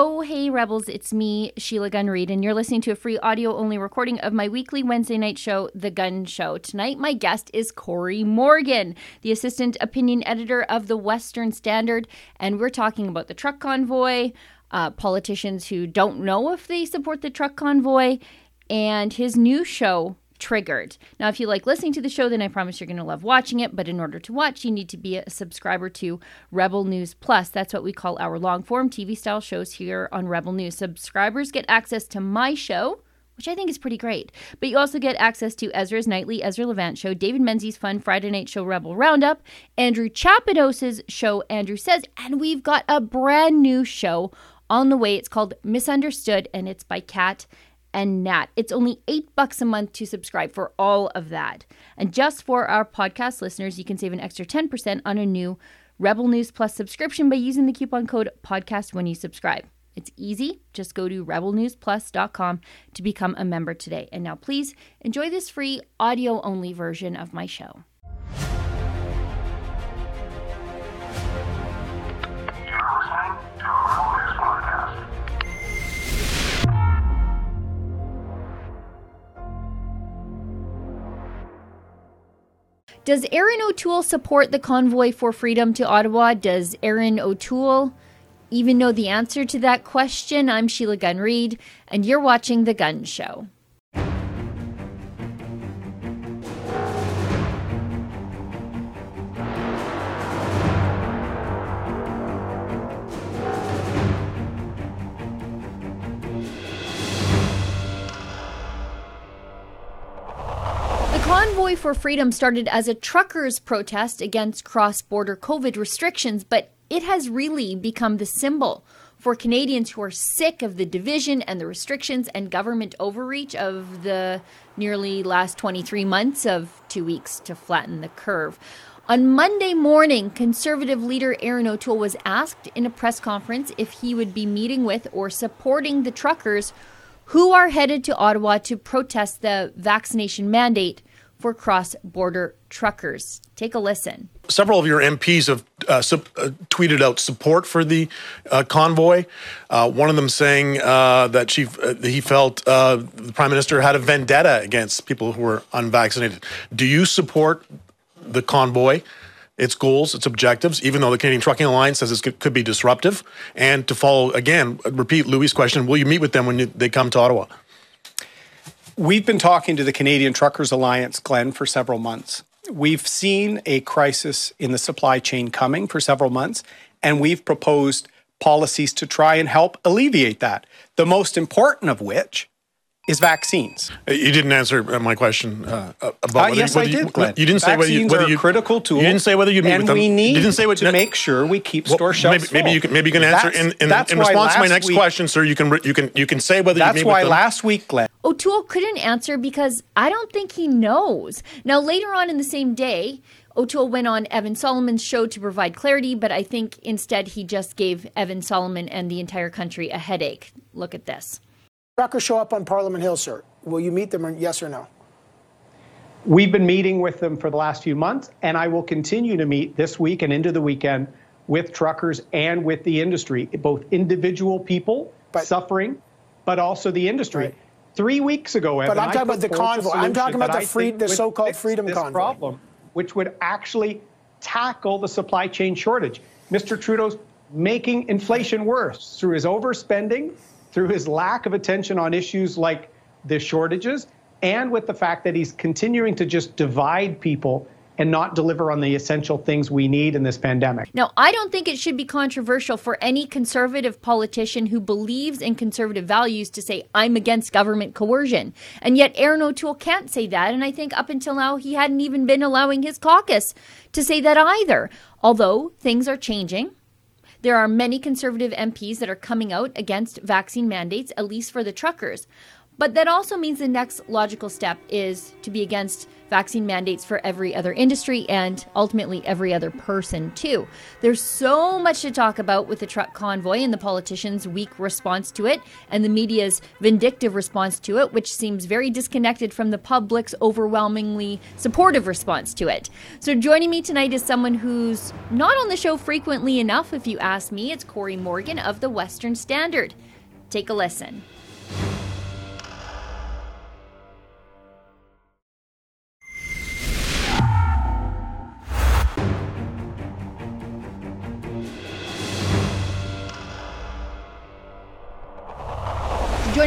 Oh, hey, Rebels, it's me, Sheila Gunn Reid, and you're listening to a free audio only recording of my weekly Wednesday night show, The Gun Show. Tonight, my guest is Cory Morgan, the assistant opinion editor of the Western Standard, and we're talking about the truck convoy, uh, politicians who don't know if they support the truck convoy, and his new show, triggered. Now, if you like listening to the show, then I promise you're going to love watching it. But in order to watch, you need to be a subscriber to Rebel News Plus. That's what we call our long form TV style shows here on Rebel News. Subscribers get access to my show. Which I think is pretty great. But you also get access to Ezra's Nightly Ezra Levant show, David Menzies' fun Friday night show Rebel Roundup, Andrew Chapados' show Andrew Says, and we've got a brand new show on the way. It's called Misunderstood, and it's by Kat and Nat. It's only eight bucks a month to subscribe for all of that. And just for our podcast listeners, you can save an extra 10% on a new Rebel News Plus subscription by using the coupon code podcast when you subscribe. It's easy. Just go to rebelnewsplus.com to become a member today. And now, please enjoy this free audio only version of my show. Does Erin O'Toole support the convoy for freedom to Ottawa? Does Erin O'Toole even know the answer to that question? I'm Sheila Gunn Reid, and you're watching The Gun Show. Convoy for Freedom started as a truckers' protest against cross border COVID restrictions, but it has really become the symbol for Canadians who are sick of the division and the restrictions and government overreach of the nearly last 23 months of two weeks to flatten the curve. On Monday morning, Conservative leader Erin O'Toole was asked in a press conference if he would be meeting with or supporting the truckers who are headed to Ottawa to protest the vaccination mandate for cross border truckers. Take a listen. Several of your MPs have uh, uh, tweeted out support for the uh, convoy. Uh, one of them saying uh, that she, uh, he felt the prime minister had a vendetta against people who were unvaccinated. Do you support the convoy? its goals, its objectives, even though the Canadian Trucking Alliance says it could be disruptive. And to follow again, repeat Louis' question: Will you meet with them when you, they come to Ottawa? We've been talking to the Canadian Truckers Alliance, Glenn, for several months. We've seen a crisis in the supply chain coming for several months, and we've proposed policies to try and help alleviate that. The most important of which is vaccines. Uh, you didn't answer uh, my question uh, about uh, yes, you, I did, Glenn. You, didn't say whether you whether you critical tool. You didn't say whether you meet and with them. we need you didn't say what, to make sure we keep store shelves maybe, maybe, you can maybe you can answer that's, in, in, that's in response to my next week, question, sir. You can you can you can say whether that's you meet why with them. last week, Glenn. O'Toole couldn't answer because I don't think he knows. Now later on in the same day. O'Toole went on Evan Solomon's show to provide clarity, but I think instead he just gave Evan Solomon and the entire country a headache. Look at this. Truckers show up on Parliament Hill, sir. Will you meet them, or yes or no? We've been meeting with them for the last few months, and I will continue to meet this week and into the weekend with truckers and with the industry, both individual people but, suffering, but also the industry. Right. Three weeks ago, Evan, but I'm talking about the convoy. I'm talking about the free, the so-called freedom this convoy. problem, which would actually tackle the supply chain shortage. Mr. Trudeau's making inflation worse through his overspending, through his lack of attention on issues like the shortages, and with the fact that he's continuing to just divide people and not deliver on the essential things we need in this pandemic. Now, I don't think it should be controversial for any conservative politician who believes in conservative values to say, I'm against government coercion. And yet, Erin O'Toole can't say that. And I think up until now, he hadn't even been allowing his caucus to say that either. Although things are changing. There are many conservative MPs that are coming out against vaccine mandates, at least for the truckers. But that also means the next logical step is to be against vaccine mandates for every other industry and ultimately every other person, too. There's so much to talk about with the truck convoy and the politicians' weak response to it and the media's vindictive response to it, which seems very disconnected from the public's overwhelmingly supportive response to it. So, joining me tonight is someone who's not on the show frequently enough, if you ask me. It's Cory Morgan of the Western Standard. Take a listen.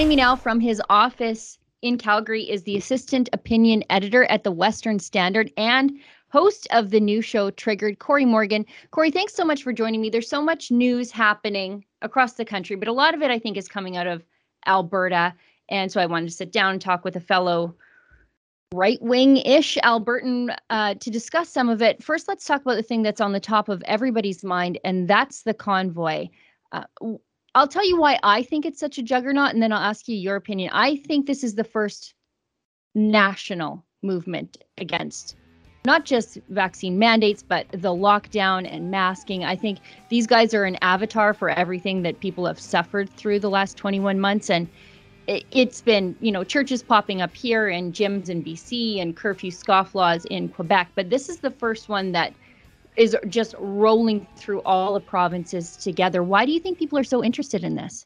Joining me now from his office in Calgary is the assistant opinion editor at the Western Standard and host of the new show Triggered, Cory Morgan. Cory, thanks so much for joining me. There's so much news happening across the country, but a lot of it I think is coming out of Alberta. And so I wanted to sit down and talk with a fellow right wing ish Albertan uh, to discuss some of it. First, let's talk about the thing that's on the top of everybody's mind, and that's the convoy. Uh, I'll tell you why I think it's such a juggernaut, and then I'll ask you your opinion. I think this is the first national movement against not just vaccine mandates, but the lockdown and masking. I think these guys are an avatar for everything that people have suffered through the last 21 months. And it's been, you know, churches popping up here and gyms in BC and curfew scofflaws in Quebec. But this is the first one that is just rolling through all the provinces together. Why do you think people are so interested in this?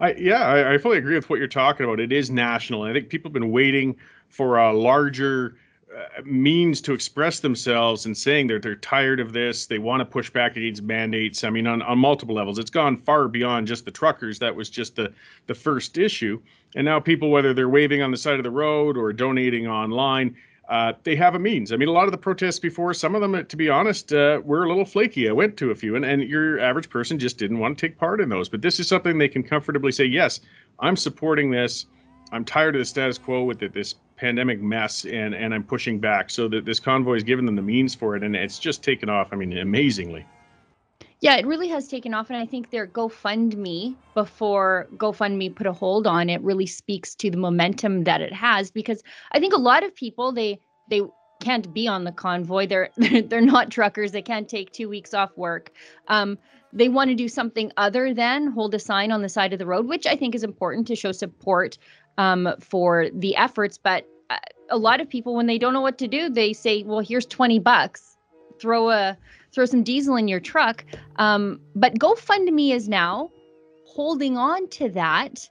I, yeah, I, I, fully agree with what you're talking about. It is national. I think people have been waiting for a larger uh, means to express themselves and saying that they're tired of this. They want to push back against mandates. I mean, on, on multiple levels, it's gone far beyond just the truckers. That was just the the first issue, and now people, whether they're waving on the side of the road or donating online, uh, they have a means. I mean, a lot of the protests before, some of them, to be honest, uh, were a little flaky. I went to a few, and, and your average person just didn't want to take part in those. But this is something they can comfortably say, yes, I'm supporting this. I'm tired of the status quo with it, this pandemic mess, and, and I'm pushing back. So that this convoy has given them the means for it, and it's just taken off, I mean, amazingly. Yeah, it really has taken off. And I think their GoFundMe before GoFundMe put a hold on it really speaks to the momentum that it has because I think a lot of people they they can't be on the convoy. They're they're not truckers. They can't take two weeks off work. Um, they want to do something other than hold a sign on the side of the road, which I think is important to show support um, for the efforts. But uh, a lot of people, when they don't know what to do, they say, "Well, here's twenty bucks. Throw a throw some diesel in your truck. Um, but GoFundMe is now holding on to that.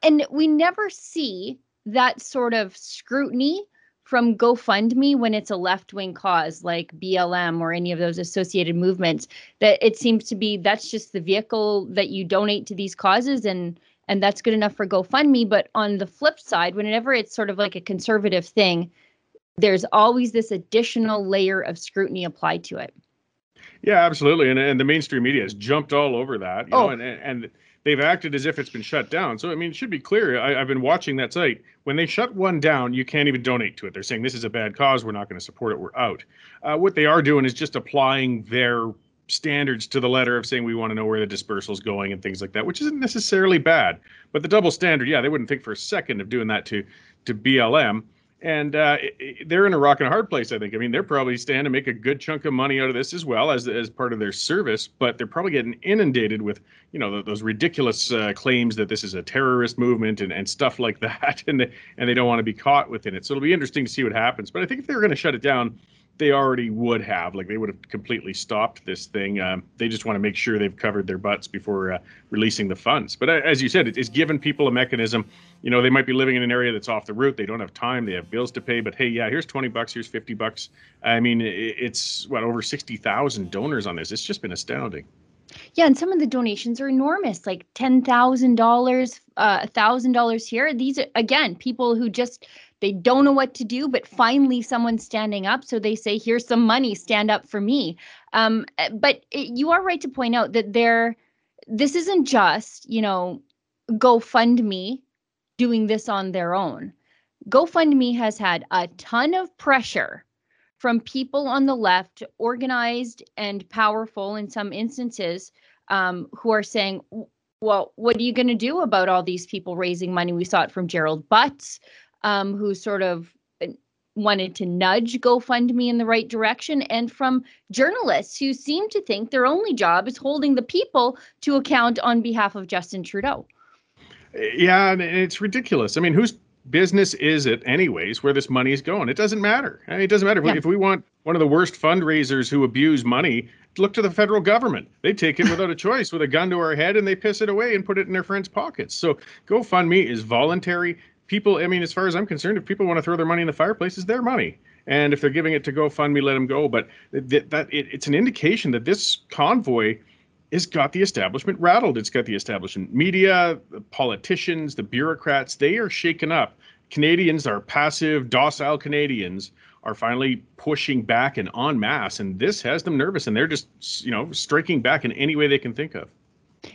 And we never see that sort of scrutiny from GoFundMe when it's a left wing cause like BLM or any of those associated movements. That it seems to be that's just the vehicle that you donate to these causes and and that's good enough for GoFundMe. But on the flip side, whenever it's sort of like a conservative thing, there's always this additional layer of scrutiny applied to it. Yeah, absolutely, and and the mainstream media has jumped all over that, you oh. know, and and they've acted as if it's been shut down. So I mean, it should be clear. I, have been watching that site. When they shut one down, you can't even donate to it. They're saying this is a bad cause. We're not going to support it. We're out. Uh, what they are doing is just applying their standards to the letter of saying we want to know where the dispersal is going and things like that, which isn't necessarily bad. But the double standard, yeah, they wouldn't think for a second of doing that to to BLM and uh, they're in a rock and a hard place. I think. I mean, they're probably standing to make a good chunk of money out of this as well as as part of their service, but they're probably getting inundated with you know those ridiculous uh, claims that this is a terrorist movement and, and stuff like that, and they, and they don't want to be caught within it. So it'll be interesting to see what happens. But I think if they were going to shut it down, they already would have. Like they would have completely stopped this thing. Um, they just want to make sure they've covered their butts before uh, releasing the funds. But uh, as you said, it's given people a mechanism. You know, they might be living in an area that's off the route. They don't have time. They have bills to pay. But hey, yeah, here's 20 bucks. Here's 50 bucks. I mean, it's what over 60,000 donors on this. It's just been astounding. Yeah, and some of the donations are enormous, like ten thousand dollars, uh, thousand dollars here. These are again people who just they don't know what to do, but finally someone's standing up. So they say, "Here's some money. Stand up for me." Um, eh, but it, you are right to point out that there, this isn't just you know, GoFundMe doing this on their own. GoFundMe has had a ton of pressure from people on the left, organized and powerful in some instances, um, who are saying, well, what are you going to do about all these people raising money? We saw it from Gerald Butts, um, who sort of uh, wanted to nudge GoFundMe in the right direction, and from journalists who seem to think their only job is holding the people to account on behalf of Justin Trudeau. Yeah, and it's ridiculous. I mean, whose business is it, anyways, where this money is going? It doesn't matter. I mean, it doesn't matter. Yeah. If we want one of the worst fundraisers who abuse money, look to the federal government. They take it without a choice with a gun to our head and they piss it away and put it in their friends' pockets. So GoFundMe is voluntary. People, I mean, as far as I'm concerned, if people want to throw their money in the fireplace, it's their money. And if they're giving it to GoFundMe, let them go. But that, that it, it's an indication that this convoy has got the establishment rattled. It's got the establishment media, the politicians, the bureaucrats. They are shaken up. Canadians are passive, docile Canadians are finally pushing back and en masse, and this has them nervous, and they're just you know striking back in any way they can think of.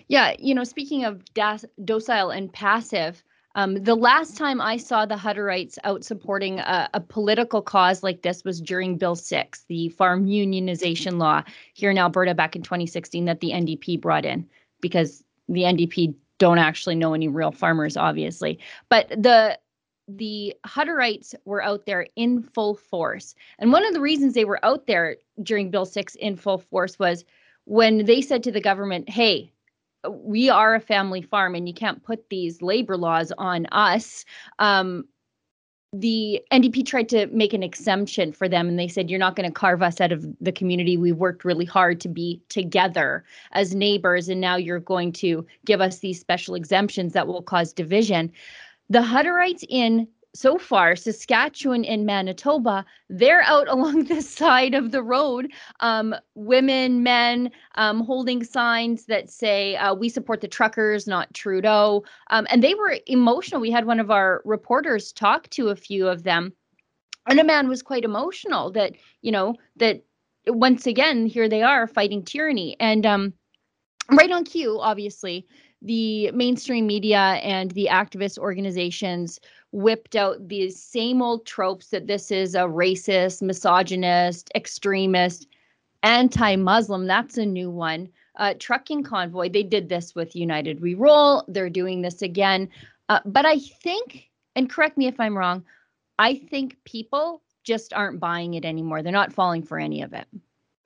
Yeah, you know, speaking of docile and passive, um, the last time I saw the Hutterites out supporting a, a, political cause like this was during Bill 6, the farm unionization law here in Alberta back in 2016 that the NDP brought in because the NDP don't actually know any real farmers, obviously. But the the Hutterites were out there in full force. And one of the reasons they were out there during Bill 6 in full force was when they said to the government, hey, we are a family farm and you can't put these labor laws on us. Um, the NDP tried to make an exemption for them and they said, You're not going to carve us out of the community. We worked really hard to be together as neighbors, and now you're going to give us these special exemptions that will cause division. The Hutterites in so far, Saskatchewan and Manitoba, they're out along the side of the road, um, women, men, um, holding signs that say, uh, We support the truckers, not Trudeau. Um, and they were emotional. We had one of our reporters talk to a few of them. And a man was quite emotional that, you know, that once again, here they are fighting tyranny. And um, right on cue, obviously, the mainstream media and the activist organizations whipped out these same old tropes that this is a racist, misogynist, extremist, anti Muslim. That's a new one. Uh, trucking convoy, they did this with United We Roll. They're doing this again. Uh, but I think, and correct me if I'm wrong, I think people just aren't buying it anymore. They're not falling for any of it.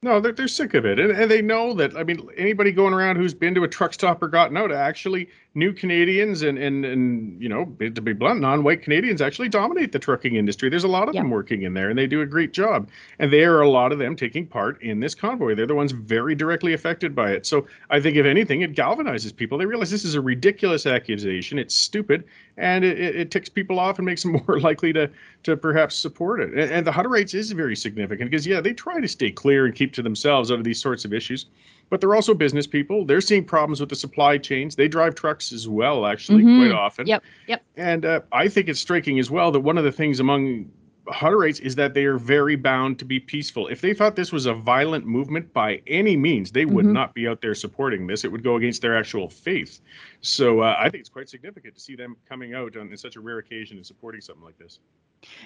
No, they're, they're sick of it. And, and they know that, I mean, anybody going around who's been to a truck stop or gotten out actually new Canadians and, and, and you know, to be blunt, non white Canadians actually dominate the trucking industry. There's a lot of yep. them working in there and they do a great job. And there are a lot of them taking part in this convoy. They're the ones very directly affected by it. So I think, if anything, it galvanizes people. They realize this is a ridiculous accusation. It's stupid and it, it, ticks people off and makes them more likely to to perhaps support it. And, and the Hutterites is very significant because yeah, they try to stay clear and keep to themselves out of these sorts of issues, but they're also business people. They're seeing problems with the supply chains. They drive trucks as well, actually, mm-hmm. quite often. Yep, yep. And uh, I think it's striking as well that one of the things among Hutterites is that they are very bound to be peaceful. If they thought this was a violent movement by any means, they would mm-hmm. not be out there supporting this. It would go against their actual faith. So uh, I think it's quite significant to see them coming out on such a rare occasion and supporting something like this.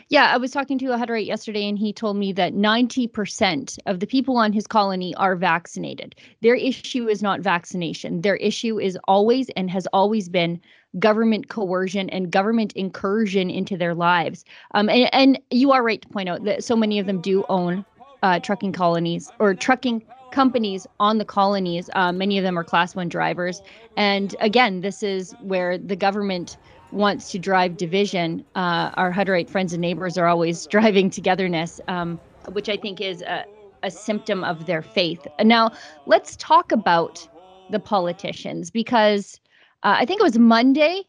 Yeah, I was talking to a Hutterite yesterday, and he told me that 90% of the people on his colony are vaccinated. Their issue is not vaccination. Their issue is always and has always been government coercion and government incursion into their lives. Um, and, and you are right to point out that so many of them do own uh, trucking colonies or trucking companies on the colonies. Uh, many of them are class one drivers. And again, this is where the government wants to drive division. Uh, our Hutterite friends and neighbors are always driving togetherness, um, which I think is a, a symptom of their faith. Now, let's talk about the politicians because uh, I think it was Monday.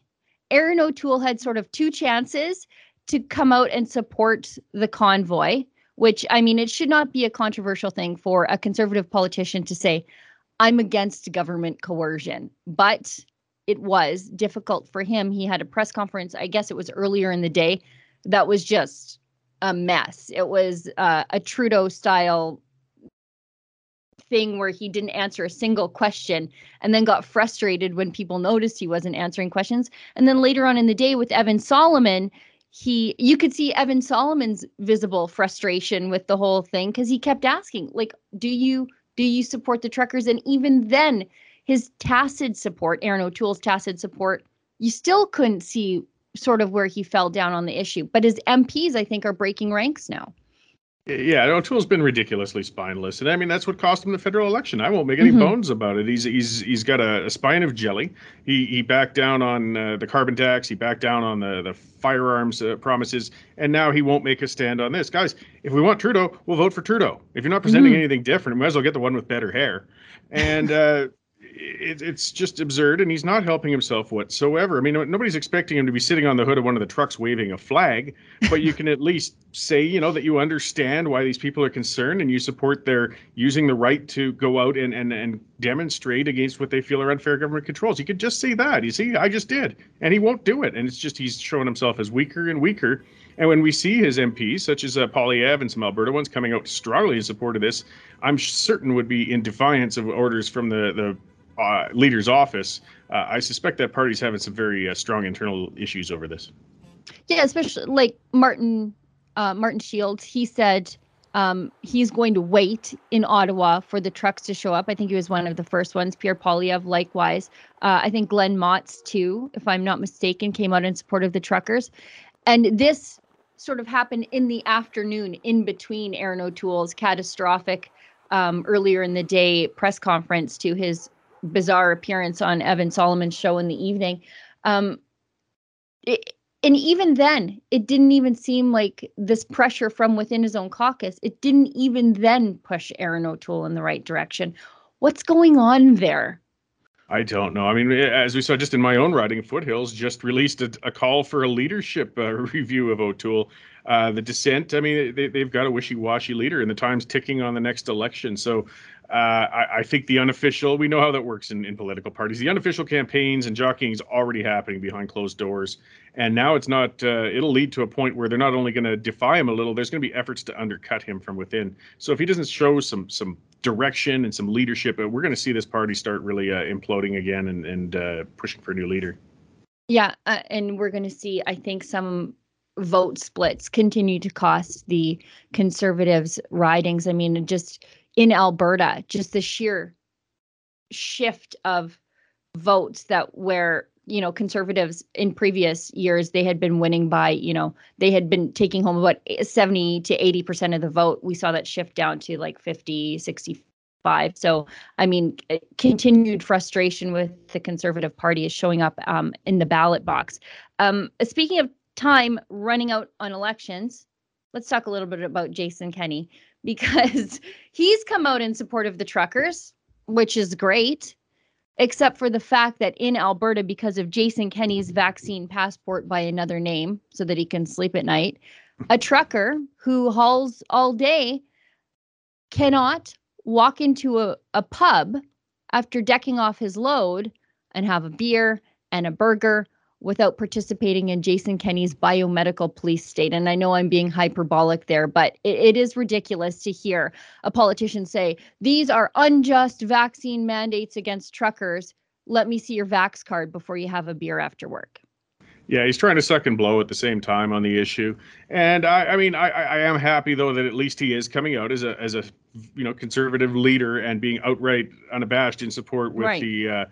Erin O'Toole had sort of two chances to come out and support the convoy, which I mean, it should not be a controversial thing for a conservative politician to say, I'm against government coercion. But it was difficult for him. He had a press conference, I guess it was earlier in the day, that was just a mess. It was uh, a Trudeau style thing where he didn't answer a single question and then got frustrated when people noticed he wasn't answering questions. And then later on in the day with Evan Solomon, he you could see Evan Solomon's visible frustration with the whole thing because he kept asking, like, do you do you support the truckers? And even then his tacit support, Erin O'Toole's tacit support, you still couldn't see sort of where he fell down on the issue. But his MPs, I think, are breaking ranks now. Yeah, O'Toole's been ridiculously spineless, and I mean that's what cost him the federal election. I won't make any mm-hmm. bones about it. He's he's he's got a, a, spine of jelly. He he backed down on uh, the carbon tax. He backed down on the the firearms uh, promises, and now he won't make a stand on this. Guys, if we want Trudeau, we'll vote for Trudeau. If you're not presenting mm-hmm. anything different, we might as well get the one with better hair. And uh, it, it's just absurd, and he's not helping himself whatsoever. I mean, nobody's expecting him to be sitting on the hood of one of the trucks waving a flag, but you can at least say, you know, that you understand why these people are concerned and you support their using the right to go out and, and, and demonstrate against what they feel are unfair government controls. You could just say that. You see, I just did. And he won't do it. And it's just he's showing himself as weaker and weaker. And when we see his MPs, such as uh, Poilievre and some Alberta ones, coming out strongly in support of this, I'm certain would be in defiance of orders from the, the uh, leader's office, uh, I suspect that party's having some very uh, strong internal issues over this. Yeah, especially like Martin uh, Martin Shields. He said um, he's going to wait in Ottawa for the trucks to show up. I think he was one of the first ones. Pierre Poilievre, likewise. I think Glen Motz, too, if I'm not mistaken, came out in support of the truckers. And this sort of happened in the afternoon, in between Erin O'Toole's catastrophic um, earlier in the day press conference to his bizarre appearance on Evan Solomon's show in the evening. Um, it, and even then, it didn't even seem like this pressure from within his own caucus. It didn't even then push Erin O'Toole in the right direction. What's going on there? I don't know. I mean, as we saw just in my own riding, Foothills just released a, a call for a leadership uh, review of O'Toole. Uh, the dissent, I mean, they, they've got a wishy washy leader, and the time's ticking on the next election. So uh, I, I, think the unofficial, we know how that works in, in political parties. The unofficial campaigns and jockeying is already happening behind closed doors. And now it's not, uh, it'll lead to a point where they're not only going to defy him a little, there's going to be efforts to undercut him from within. So if he doesn't show some, some direction and some leadership, uh, we're going to see this party start really uh, imploding again and, and uh, pushing for a new leader. Yeah. Uh, and we're going to see, I think, some vote splits continue to cost the conservatives ridings. I mean, just in Alberta, just the sheer shift of votes that where you know conservatives in previous years they had been winning by you know they had been taking home about 70 to 80 percent of the vote. We saw that shift down to like 50 65 so i mean continued frustration with the conservative party is showing up um, in the ballot box. Um, speaking of time running out on elections let's talk a little bit about jason kenney because he's come out in support of the truckers, which is great, except for the fact that in Alberta, because of Jason Kenney's vaccine passport by another name so that he can sleep at night, a trucker who hauls all day cannot walk into a, a pub after decking off his load and have a beer and a burger without participating in Jason Kenney's biomedical police state. And I know I'm being hyperbolic there, but it, it is ridiculous to hear a politician say, these are unjust vaccine mandates against truckers. Let me see your vax card before you have a beer after work. Yeah, he's trying to suck and blow at the same time on the issue, and I, I mean, I, I am happy though that at least he is coming out as a as a you know conservative leader and being outright unabashed in support with right. the uh,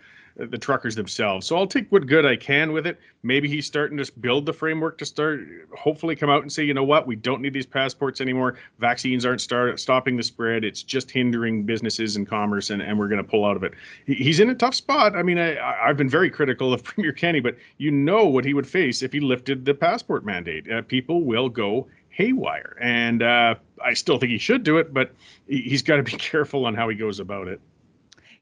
the truckers themselves. So I'll take what good I can with it. Maybe he's starting to build the framework to start, hopefully, come out and say, you know what, we don't need these passports anymore. Vaccines aren't start, stopping the spread. It's just hindering businesses and commerce, and, and we're going to pull out of it. He, he's in a tough spot. I mean, I, I've been very critical of Premier Kenney, but you know what he would face if he lifted the passport mandate. Uh, people will go haywire. And uh, I still think he should do it, but he's got to be careful on how he goes about it.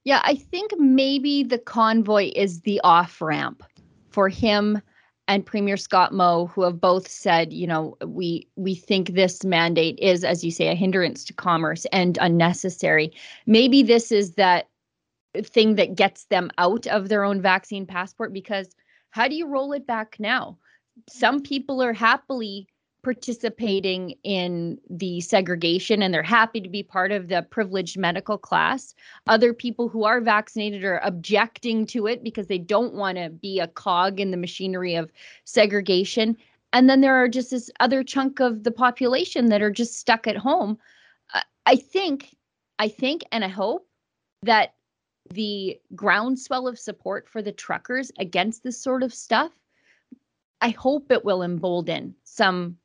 Yeah, I think maybe the convoy is the off ramp for him and Premier Scott Moe, who have both said, you know, we we think this mandate is, as you say, a hindrance to commerce and unnecessary. Maybe this is that thing that gets them out of their own vaccine passport because how do you roll it back now? Some people are happily participating in the segregation and they're happy to be part of the privileged medical class. Other people who are vaccinated are objecting to it because they don't want to be a cog in the machinery of segregation. And then there are just this other chunk of the population that are just stuck at home. I think, I think, and I hope that the groundswell of support for the truckers against this sort of stuff, I hope it will embolden some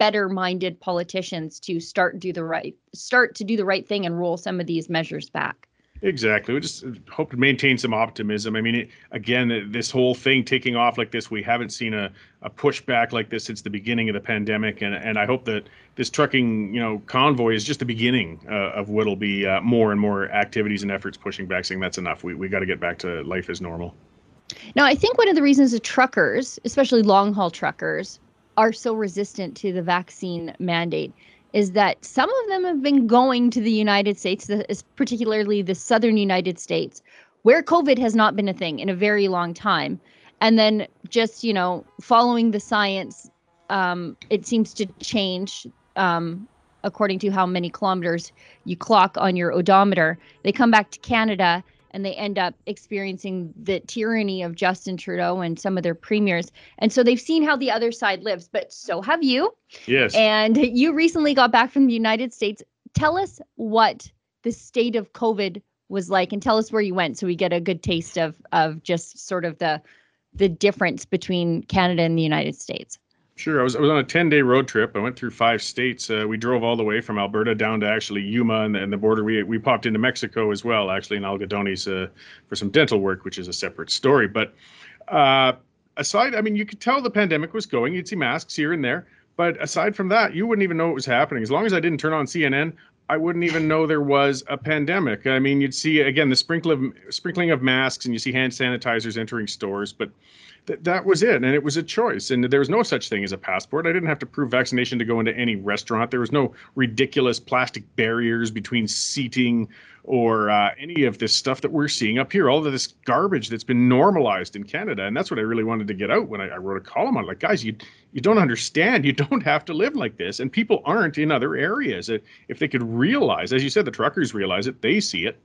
better minded politicians to start do the right start to do the right thing and roll some of these measures back. Exactly. We just hope to maintain some optimism. I mean, it, again, this whole thing taking off like this, we haven't seen a, a pushback like this since the beginning of the pandemic, and and I hope that this trucking, you know, convoy is just the beginning uh, of what'll be uh, more and more activities and efforts pushing back, saying that's enough. We we got to get back to life as normal. Now, I think one of the reasons the truckers, especially long haul truckers, are so resistant to the vaccine mandate is that some of them have been going to the United States, particularly the southern United States, where COVID has not been a thing in a very long time. And then just, you know, following the science, um, it seems to change um, according to how many kilometers you clock on your odometer. They come back to Canada and they end up experiencing the tyranny of Justin Trudeau and some of their premiers. And so they've seen how the other side lives, but so have you. Yes. And you recently got back from the United States. Tell us what the state of COVID was like and tell us where you went so we get a good taste of of just sort of the the difference between Canada and the United States. Sure. I was, I was on a 10 day road trip. I went through five states. Uh, we drove all the way from Alberta down to actually Yuma and, and, the border. We, we popped into Mexico as well, actually, in Algodones uh, for some dental work, which is a separate story. But uh, aside, I mean, you could tell the pandemic was going. You'd see masks here and there. But aside from that, you wouldn't even know what was happening. As long as I didn't turn on CNN, I wouldn't even know there was a pandemic. I mean, you'd see again the sprinkle of, sprinkling of masks and you see hand sanitizers entering stores, but th- that was it. And it was a choice. And there was no such thing as a passport. I didn't have to prove vaccination to go into any restaurant. There was no ridiculous plastic barriers between seating or uh, any of this stuff that we're seeing up here, all of this garbage that's been normalized in Canada. And that's what I really wanted to get out when I, I wrote a column on. Like, guys, you you don't understand. You don't have to live like this. And people aren't in other areas. If they could realize, as you said, the truckers realize it, they see it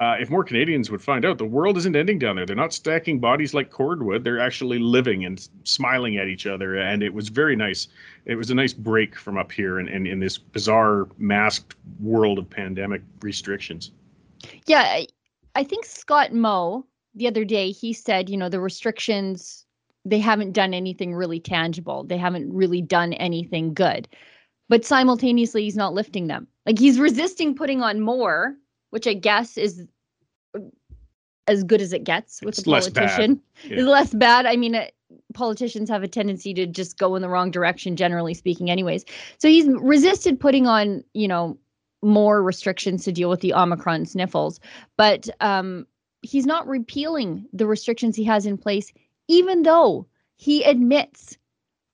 uh, if more Canadians would find out, the world isn't ending down there. They're not stacking bodies like cordwood. They're actually living and smiling at each other. And it was very nice. It was a nice break from up here and in, in, in, this bizarre masked world of pandemic restrictions. Yeah, I, I think Scott Moe the other day he said, you know, the restrictions they haven't done anything really tangible. They haven't really done anything good. But simultaneously, he's not lifting them. Like he's resisting putting on more which I guess is as good as it gets with it's a politician. Less yeah. Is less bad. I mean, uh, politicians have a tendency to just go in the wrong direction, generally speaking, anyways. So he's resisted putting on, you know, more restrictions to deal with the Omicron sniffles, but um, he's not repealing the restrictions he has in place, even though he admits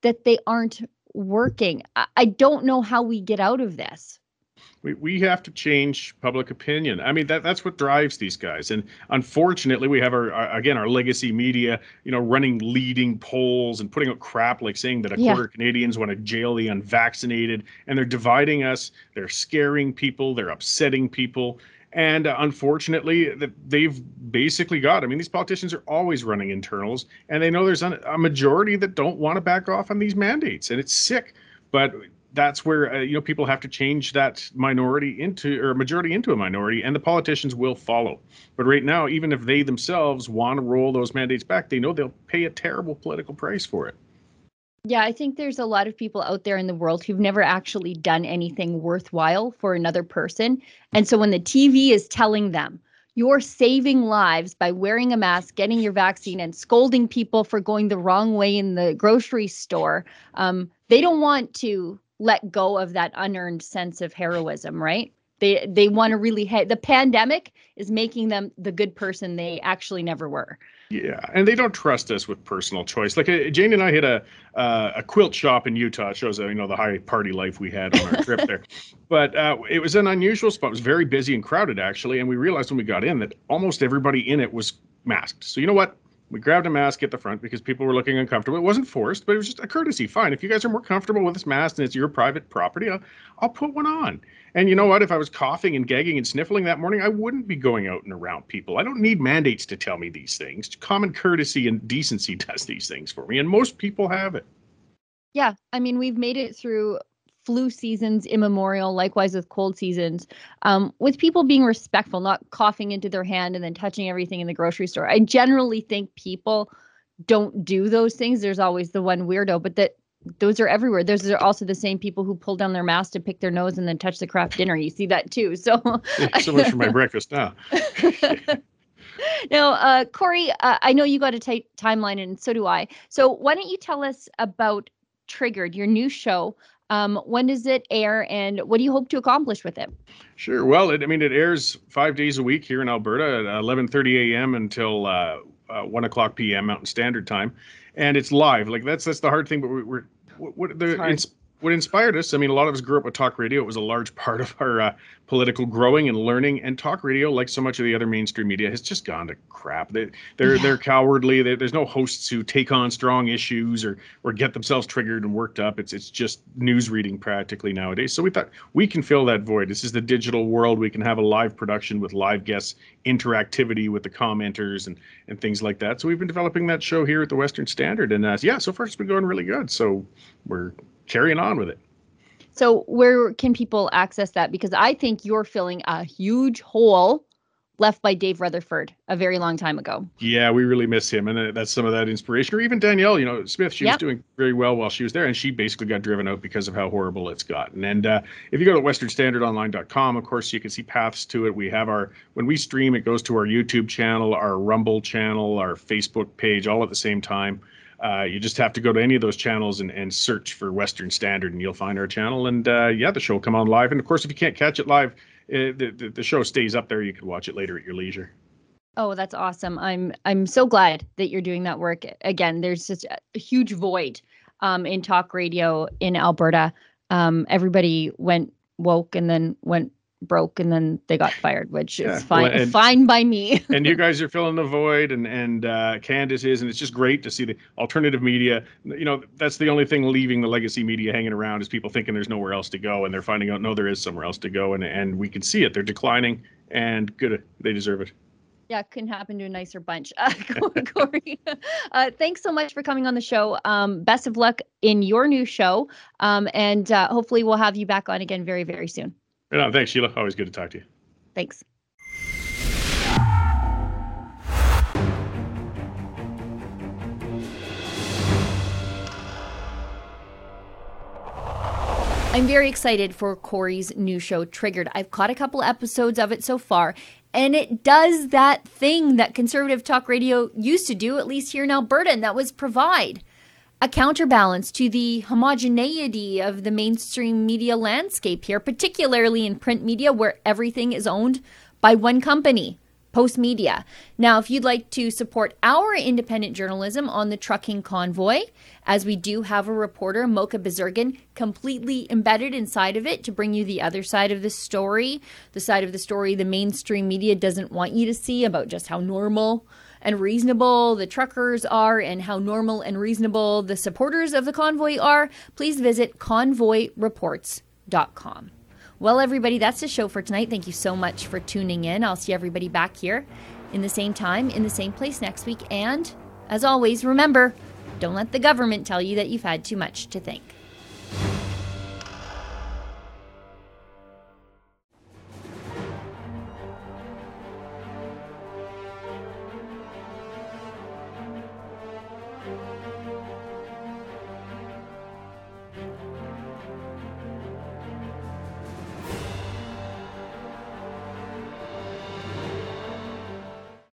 that they aren't working. I, I don't know how we get out of this we, we have to change public opinion. I mean that that's what drives these guys. And unfortunately, we have our, our again our legacy media, you know, running leading polls and putting out crap like saying that a yeah. quarter of Canadians want to jail the unvaccinated, and they're dividing us. They're scaring people. They're upsetting people. And uh, unfortunately, that they've basically got. I mean, these politicians are always running internals, and they know there's a majority that don't want to back off on these mandates, and it's sick. But that's where uh, you know people have to change that minority into or majority into a minority and the politicians will follow but right now even if they themselves want to roll those mandates back they know they'll pay a terrible political price for it yeah i think there's a lot of people out there in the world who've never actually done anything worthwhile for another person and so when the tv is telling them you're saving lives by wearing a mask, getting your vaccine, and scolding people for going the wrong way in the grocery store. Um, they don't want to let go of that unearned sense of heroism, right? They they want to really ha- the pandemic is making them the good person they actually never were. Yeah, and they don't trust us with personal choice. Like uh, Jane and I hit a uh, a quilt shop in Utah. It shows uh, you know the high party life we had on our trip there. But uh, it was an unusual spot. It was very busy and crowded actually, and we realized when we got in that almost everybody in it was masked. So you know what? We grabbed a mask at the front because people were looking uncomfortable. It wasn't forced, but it was just a courtesy. Fine. If you guys are more comfortable with this mask and it's your private property, I'll, I'll put one on. And you know what? If I was coughing and gagging and sniffling that morning, I wouldn't be going out and around people. I don't need mandates to tell me these things. Common courtesy and decency does these things for me, and most people have it. Yeah. I mean, we've made it through flu seasons immemorial, likewise with cold seasons, um, with people being respectful, not coughing into their hand and then touching everything in the grocery store. I generally think people don't do those things. There's always the one weirdo, but that those are everywhere. Those are also the same people who pull down their mask to pick their nose and then touch the craft dinner. You see that too. So, so much for my breakfast now. now, uh, Cory, uh, I know you got a tight timeline, and so do I. So, why don't you tell us about Triggered, your new show? Um, when does it air, and what do you hope to accomplish with it? Sure. Well, it, I mean, it airs five days a week here in Alberta at 11:30 a.m. until uh, uh, 1 o'clock p.m. Mountain Standard Time, and it's live. Like that's that's the hard thing, but we're, we're what, what the what inspired us, I mean, a lot of us grew up with talk radio. It was a large part of our uh, political growing and learning. And talk radio, like so much of the other mainstream media, has just gone to crap. They, they're yeah. they're cowardly. They're, there's no hosts who take on strong issues or or get themselves triggered and worked up. It's it's just news reading practically nowadays. So we thought we can fill that void. This is the digital world. We can have a live production with live guests, interactivity with the commenters and and things like that. So we've been developing that show here at the Western Standard, and uh, yeah, so far it's been going really good. So we're carrying on with it. So, where can people access that? Because I think you're filling a huge hole left by Dave Rutherford a very long time ago. Yeah, we really miss him, and uh, that's some of that inspiration. Or even Danielle, you know, Smith, she yep. was doing very well while she was there, and she basically got driven out because of how horrible it's gotten. And uh, if you go to westernstandardonline.com, of course, you can see paths to it. We have our when we stream, it goes to our YouTube channel, our Rumble channel, our Facebook page, all at the same time. Uh, you just have to go to any of those channels and, and search for Western Standard, and you'll find our channel. And uh, yeah, the show will come on live. And of course, if you can't catch it live, the, the, the show stays up there. You can watch it later at your leisure. Oh, that's awesome! I'm I'm so glad that you're doing that work. Again, there's just a huge void um, in talk radio in Alberta. Um, everybody went woke and then went broke and then they got fired, which yeah. is fine well, and, fine by me. and you guys are filling the void and and uh, Candace is, and it's just great to see the alternative media. You know, that's the only thing leaving the legacy media hanging around is people thinking there's nowhere else to go, and they're finding out no, there is somewhere else to go, and and we can see it. They're declining, and good, they deserve it. Yeah, couldn't happen to a nicer bunch. Uh, Cory, uh, thanks so much for coming on the show. Um, best of luck in your new show, um, and uh, hopefully we'll have you back on again very, very soon. No, thanks, Sheila. Always good to talk to you. Thanks. I'm very excited for Cory's new show, Triggered. I've caught a couple episodes of it so far, and it does that thing that conservative talk radio used to do, at least here in Alberta, and that was provide a counterbalance to the homogeneity of the mainstream media landscape here, particularly in print media where everything is owned by one company, Postmedia. Now, if you'd like to support our independent journalism on the trucking convoy, as we do have a reporter, Mocha Bezirgan, completely embedded inside of it to bring you the other side of the story, the side of the story the mainstream media doesn't want you to see about just how normal and reasonable the truckers are and how normal and reasonable the supporters of the convoy are, please visit convoyreports.com. Well, everybody, that's the show for tonight. Thank you so much for tuning in. I'll see everybody back here in the same time, in the same place next week. And as always, remember don't let the government tell you that you've had too much to think.